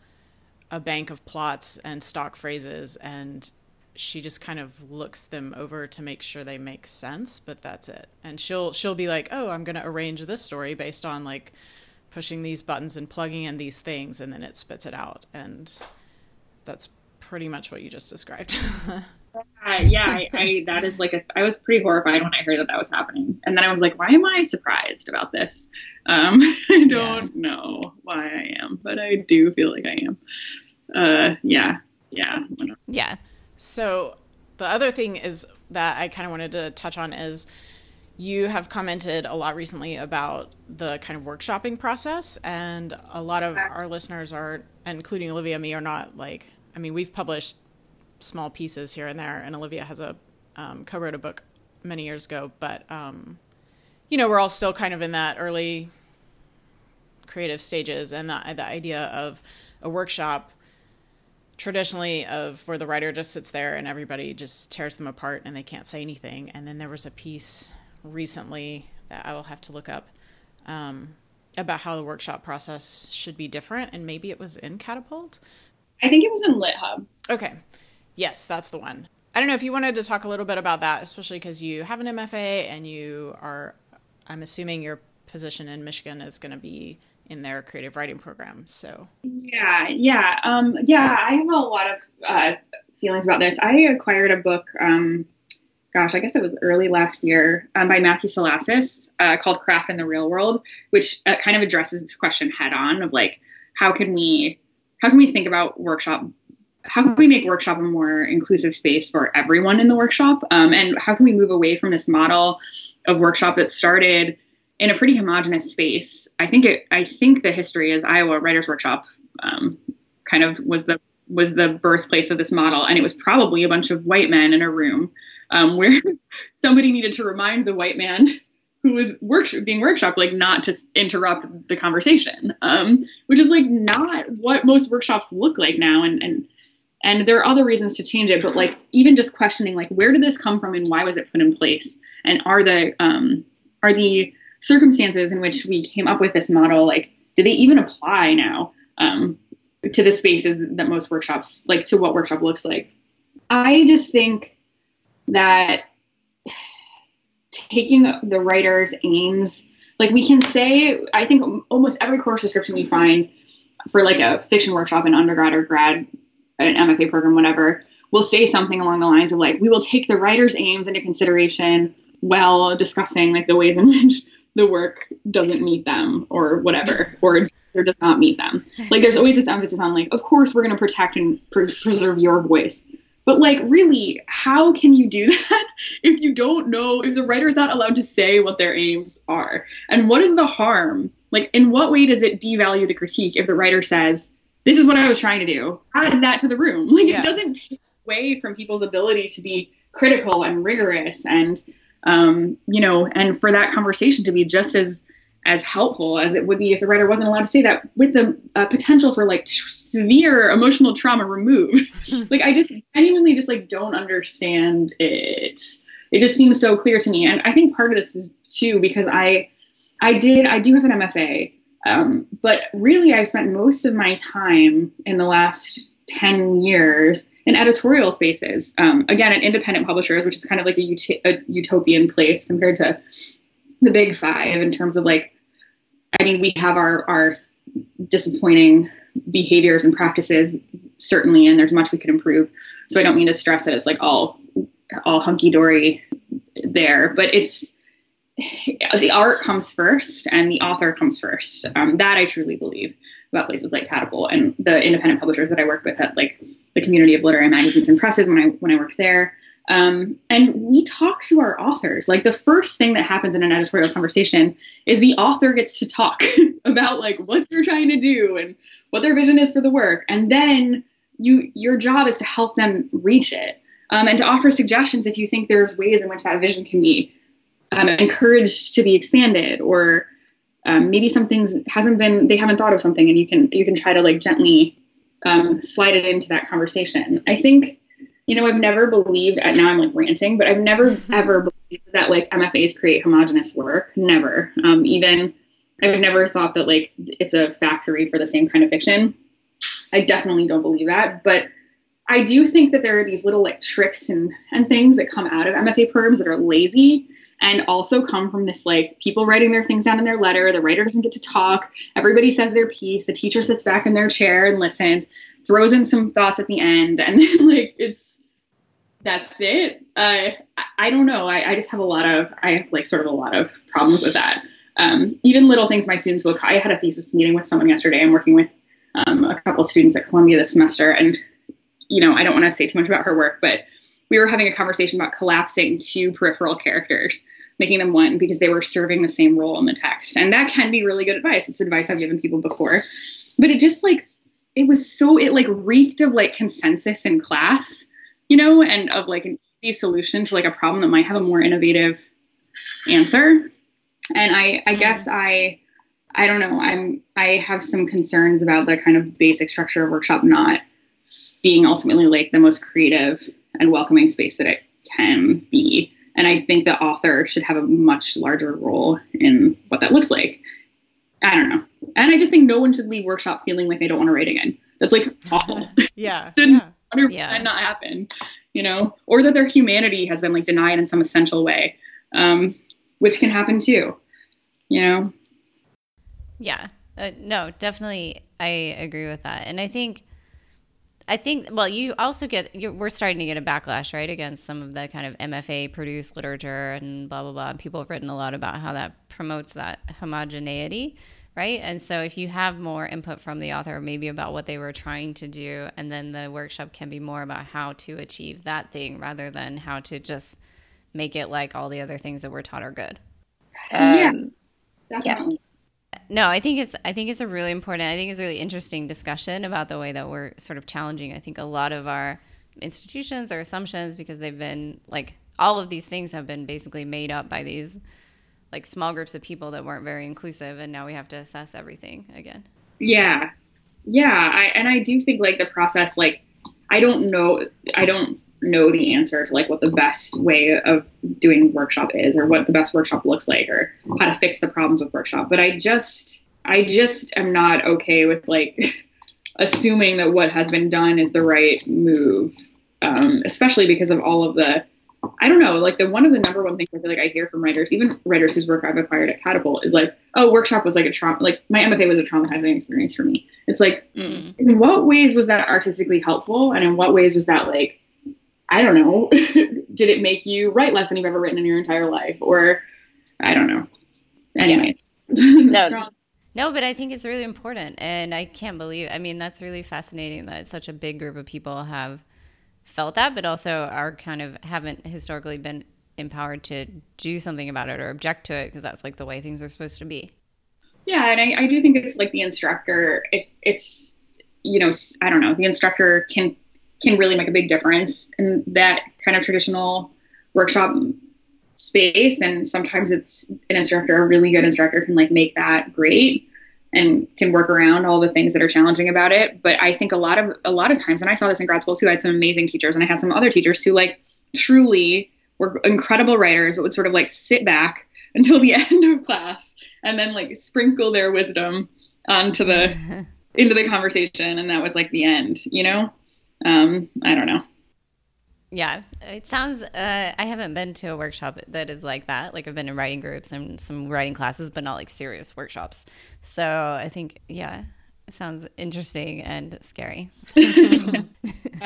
a bank of plots and stock phrases and she just kind of looks them over to make sure they make sense but that's it and she'll she'll be like oh i'm going to arrange this story based on like pushing these buttons and plugging in these things and then it spits it out and that's pretty much what you just described. Uh, yeah I, I, that is like a, I was pretty horrified when i heard that that was happening. And then i was like why am i surprised about this? Um, i don't yeah. know why i am but i do feel like i am. Uh, yeah yeah yeah. So the other thing is that I kind of wanted to touch on is you have commented a lot recently about the kind of workshopping process and a lot of our listeners are including olivia and me are not like i mean we've published small pieces here and there and olivia has a um, co-wrote a book many years ago but um, you know we're all still kind of in that early creative stages and the, the idea of a workshop traditionally of where the writer just sits there and everybody just tears them apart and they can't say anything. And then there was a piece recently that I will have to look up um, about how the workshop process should be different, and maybe it was in Catapult. I think it was in Lit Hub. Okay, yes, that's the one. I don't know if you wanted to talk a little bit about that, especially because you have an MFA and you are. I'm assuming your position in Michigan is going to be in their creative writing program. So yeah, yeah, um, yeah. I have a lot of uh, feelings about this. I acquired a book. Um, gosh, I guess it was early last year um, by Matthew Salesses uh, called "Craft in the Real World," which uh, kind of addresses this question head on of like, how can we, how can we think about workshop how can we make workshop a more inclusive space for everyone in the workshop um, and how can we move away from this model of workshop that started in a pretty homogenous space. I think it. I think the history is Iowa Writers Workshop um, kind of was the was the birthplace of this model, and it was probably a bunch of white men in a room um, where somebody needed to remind the white man who was work, being workshop like not to interrupt the conversation, um, which is like not what most workshops look like now, and and and there are other reasons to change it but like even just questioning like where did this come from and why was it put in place? And are the um, are the circumstances in which we came up with this model like do they even apply now um, to the spaces that most workshops like to what workshop looks like? I just think that taking the writer's aims. Like we can say i think almost every course description we find for like a fiction workshop in undergrad or grad an mfa program whatever will say something along the lines of like we will take the writer's aims into consideration while discussing like the ways in which the work doesn't meet them or whatever or or does not meet them. Like there's always this emphasis on like of course we're going to protect and pre- preserve your voice but like really how can you do that if you don't know if the writer is not allowed to say what their aims are? And what is the harm? Like in what way does it devalue the critique if the writer says this is what i was trying to do. Adds that to the room. Like yeah. it doesn't take away from people's ability to be critical and rigorous and um, you know, and for that conversation to be just as as helpful as it would be if the writer wasn't allowed to say that with the uh, potential for like t- severe emotional trauma removed. Like i just genuinely just like don't understand it. It just seems so clear to me. And i think part of this is too because i i did i do have an mfa um, but really i've spent most of my time in the last 10 years in editorial spaces. Um, again, at independent publishers, which is kind of like a, ut- a utopian place compared to the big five in terms of like, I mean, we have our our disappointing behaviors and practices certainly, and there's much we could improve. So I don't mean to stress that it's like all all hunky dory there, but it's the art comes first and the author comes first. Um, that I truly believe about places like Catapult and the independent publishers that I work with at like the community of literary magazines and presses when I when I work there. Um, and we talk to our authors. Like the first thing that happens in an editorial conversation is the author gets to talk about like what they're trying to do and what their vision is for the work, and then you your job is to help them reach it um, and to offer suggestions if you think there's ways in which that vision can be um, encouraged to be expanded or um, maybe something's hasn't been they haven't thought of something and you can you can try to like gently um, slide it into that conversation i think you know i've never believed now i'm like ranting but i've never ever believed that like mfas create homogenous work never um, even i've never thought that like it's a factory for the same kind of fiction i definitely don't believe that but i do think that there are these little like tricks and and things that come out of mfa programs that are lazy and also come from this like people writing their things down in their letter. The writer doesn't get to talk. Everybody says their piece. The teacher sits back in their chair and listens, throws in some thoughts at the end, and then like it's that's it. Uh, I don't know. I, I just have a lot of I have like sort of a lot of problems with that. Um, even little things my students will. I had a thesis meeting with someone yesterday. I'm working with um, a couple of students at Columbia this semester, and you know I don't want to say too much about her work, but we were having a conversation about collapsing two peripheral characters, making them one because they were serving the same role in the text. And that can be really good advice. It's advice I've given people before. But it just like, it was so, it like reeked of like consensus in class, you know, and of like an easy solution to like a problem that might have a more innovative answer. And I, I mm-hmm. guess I, I don't know. I'm I have some concerns about the kind of basic structure of workshop not being ultimately like the most creative and welcoming space that it can be. And I think the author should have a much larger role in what that looks like. I don't know. And I just think no one should leave workshop feeling like they don't want to write again. That's like awful. yeah. yeah. 100% yeah. not happen, you know, or that their humanity has been like denied in some essential way, um, which can happen too, you know? Yeah. Uh, no, definitely. I agree with that. And I think I think, well, you also get, we're starting to get a backlash, right, against some of the kind of MFA produced literature and blah, blah, blah. People have written a lot about how that promotes that homogeneity, right? And so if you have more input from the author, maybe about what they were trying to do, and then the workshop can be more about how to achieve that thing rather than how to just make it like all the other things that we're taught are good. Um, yeah, definitely. Yeah no, I think it's I think it's a really important. I think it's a really interesting discussion about the way that we're sort of challenging. I think a lot of our institutions or assumptions because they've been like all of these things have been basically made up by these like small groups of people that weren't very inclusive, and now we have to assess everything again. Yeah, yeah, I, and I do think like the process like I don't know. I don't know the answer to like what the best way of doing workshop is or what the best workshop looks like or how to fix the problems with workshop but i just i just am not okay with like assuming that what has been done is the right move um, especially because of all of the I don't know, like the one of the number one things I feel like I hear from writers, even writers whose work I've acquired at Catapult, is like, oh, workshop was like a trauma, like my MFA was a traumatizing experience for me. It's like, mm. in what ways was that artistically helpful, and in what ways was that like, I don't know, did it make you write less than you've ever written in your entire life, or I don't know. Anyways, no. No, but I think it's really important. And I can't believe, I mean, that's really fascinating that such a big group of people have felt that, but also are kind of haven't historically been empowered to do something about it or object to it because that's like the way things are supposed to be. Yeah, and I, I do think it's like the instructor. It's it's you know I don't know the instructor can can really make a big difference in that kind of traditional workshop space and sometimes it's an instructor a really good instructor can like make that great and can work around all the things that are challenging about it. But I think a lot of a lot of times, and I saw this in grad school too. I had some amazing teachers, and I had some other teachers who like truly were incredible writers, but would sort of like sit back until the end of class and then like sprinkle their wisdom onto the into the conversation, and that was like the end. You know, um, I don't know. Yeah, it sounds. Uh, I haven't been to a workshop that is like that. Like I've been in writing groups and some writing classes, but not like serious workshops. So I think, yeah, it sounds interesting and scary. I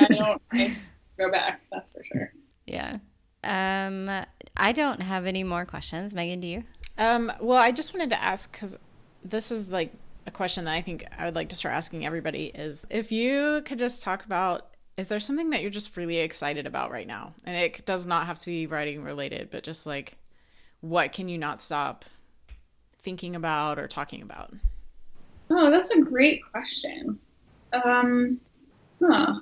don't I go back. That's for sure. Yeah. Um, I don't have any more questions. Megan, do you? Um, well, I just wanted to ask because this is like a question that I think I would like to start asking everybody is if you could just talk about is there something that you're just really excited about right now? And it does not have to be writing related, but just like what can you not stop thinking about or talking about? Oh, that's a great question. Um, huh.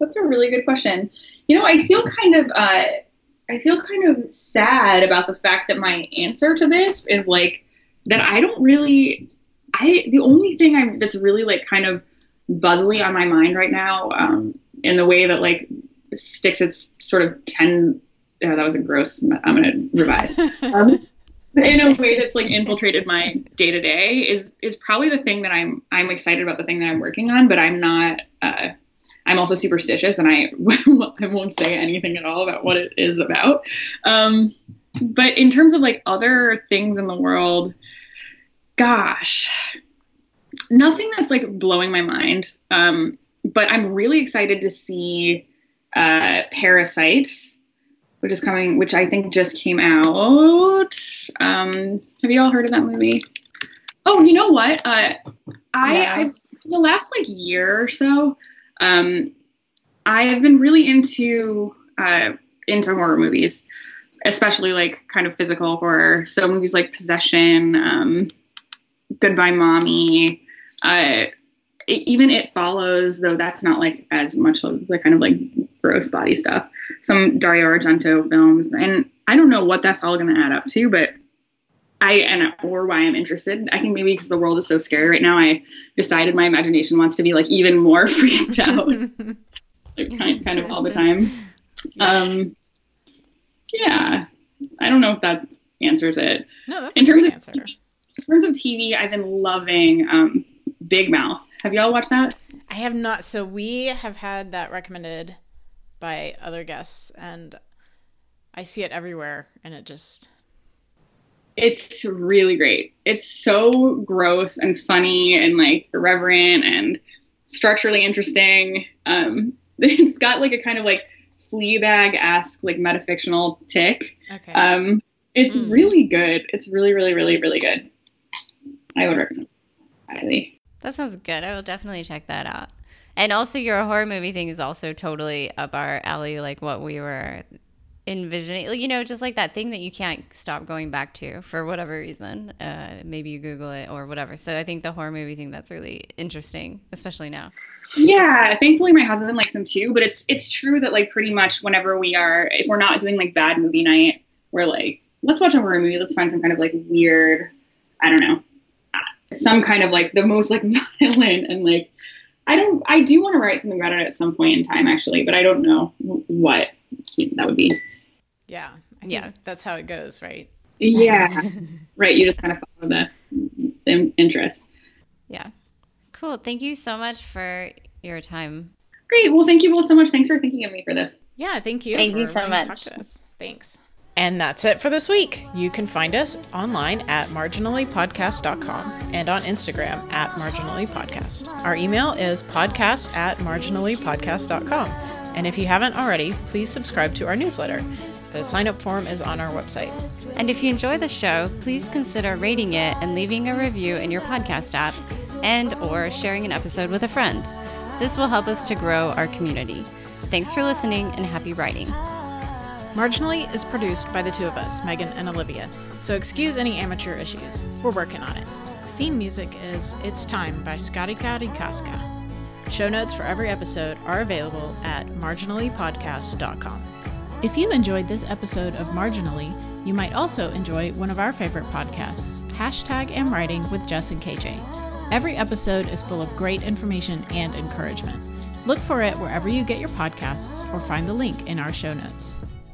That's a really good question. You know, I feel kind of, uh, I feel kind of sad about the fact that my answer to this is like that I don't really, I, the only thing I'm, that's really like kind of buzzily on my mind right now, um, in the way that like sticks its sort of 10 oh, that was a gross i'm gonna revise. Um, in a way that's like infiltrated my day to day is is probably the thing that i'm i'm excited about the thing that i'm working on but i'm not uh, i'm also superstitious and i i won't say anything at all about what it is about. Um, but in terms of like other things in the world gosh nothing that's like blowing my mind. Um, but I'm really excited to see uh, Parasite, which is coming, which I think just came out. Um, have you all heard of that movie? Oh, you know what? Uh, I, yeah. I the last like year or so, um, I have been really into uh, into horror movies, especially like kind of physical horror. So movies like Possession, um, Goodbye Mommy. Uh, even it follows though that's not like as much of the kind of like gross body stuff some dario argento films. And i don't know what that's all going to add up to but i and or why i'm interested. I think maybe because the world is so scary right now i decided my imagination wants to be like even more freaked out. Like kind, kind of all the time. Um yeah. I don't know if that answers it. No that's in terms of answer. in terms of tv i've been loving um big mouth have y'all watched that? I have not. So we have had that recommended by other guests, and I see it everywhere, and it just. It's really great. It's so gross and funny and like irreverent and structurally interesting. Um, it's got like a kind of like Fleabag esque like metafictional tic. Okay. Um, it's mm. really good. It's really, really, really, really good. I would recommend it highly. That sounds good. I will definitely check that out. And also, your horror movie thing is also totally up our alley, like what we were envisioning. Like, you know, just like that thing that you can't stop going back to for whatever reason. Uh, maybe you Google it or whatever. So I think the horror movie thing that's really interesting, especially now. Yeah, thankfully my husband likes them too. But it's it's true that like pretty much whenever we are, if we're not doing like bad movie night, we're like, let's watch a horror movie. Let's find some kind of like weird, I don't know, some kind of like the most like violent and like I don't. I do want to write something about it at some point in time, actually, but I don't know what that would be. Yeah, yeah, that's how it goes, right? Yeah, right. You just kind of follow the, the interest. Yeah, cool. Thank you so much for your time. Great. Well, thank you both so much. Thanks for thinking of me for this. Yeah, thank you. Thank you so much. Thanks. And that's it for this week. You can find us online at marginallypodcast.com and on Instagram at marginallypodcast. Our email is podcast at marginallypodcast.com. And if you haven't already, please subscribe to our newsletter. The sign up form is on our website. And if you enjoy the show, please consider rating it and leaving a review in your podcast app and or sharing an episode with a friend. This will help us to grow our community. Thanks for listening and happy writing. Marginally is produced by the two of us, Megan and Olivia, so excuse any amateur issues. We're working on it. Theme music is It's Time by Scotty Cowdy Casca. Show notes for every episode are available at marginallypodcast.com. If you enjoyed this episode of Marginally, you might also enjoy one of our favorite podcasts, Hashtag Am Writing with Jess and KJ. Every episode is full of great information and encouragement. Look for it wherever you get your podcasts or find the link in our show notes.